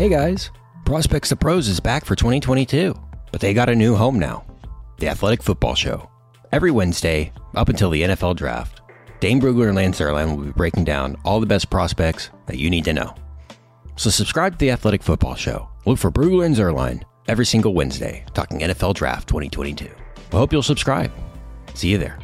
Hey guys, Prospects to Pros is back for 2022, but they got a new home now The Athletic Football Show. Every Wednesday, up until the NFL Draft, Dane Brugler and Lance Zierlein will be breaking down all the best prospects that you need to know. So subscribe to The Athletic Football Show. Look for Brugler and Zierlein every single Wednesday, talking NFL Draft 2022. I hope you'll subscribe. See you there.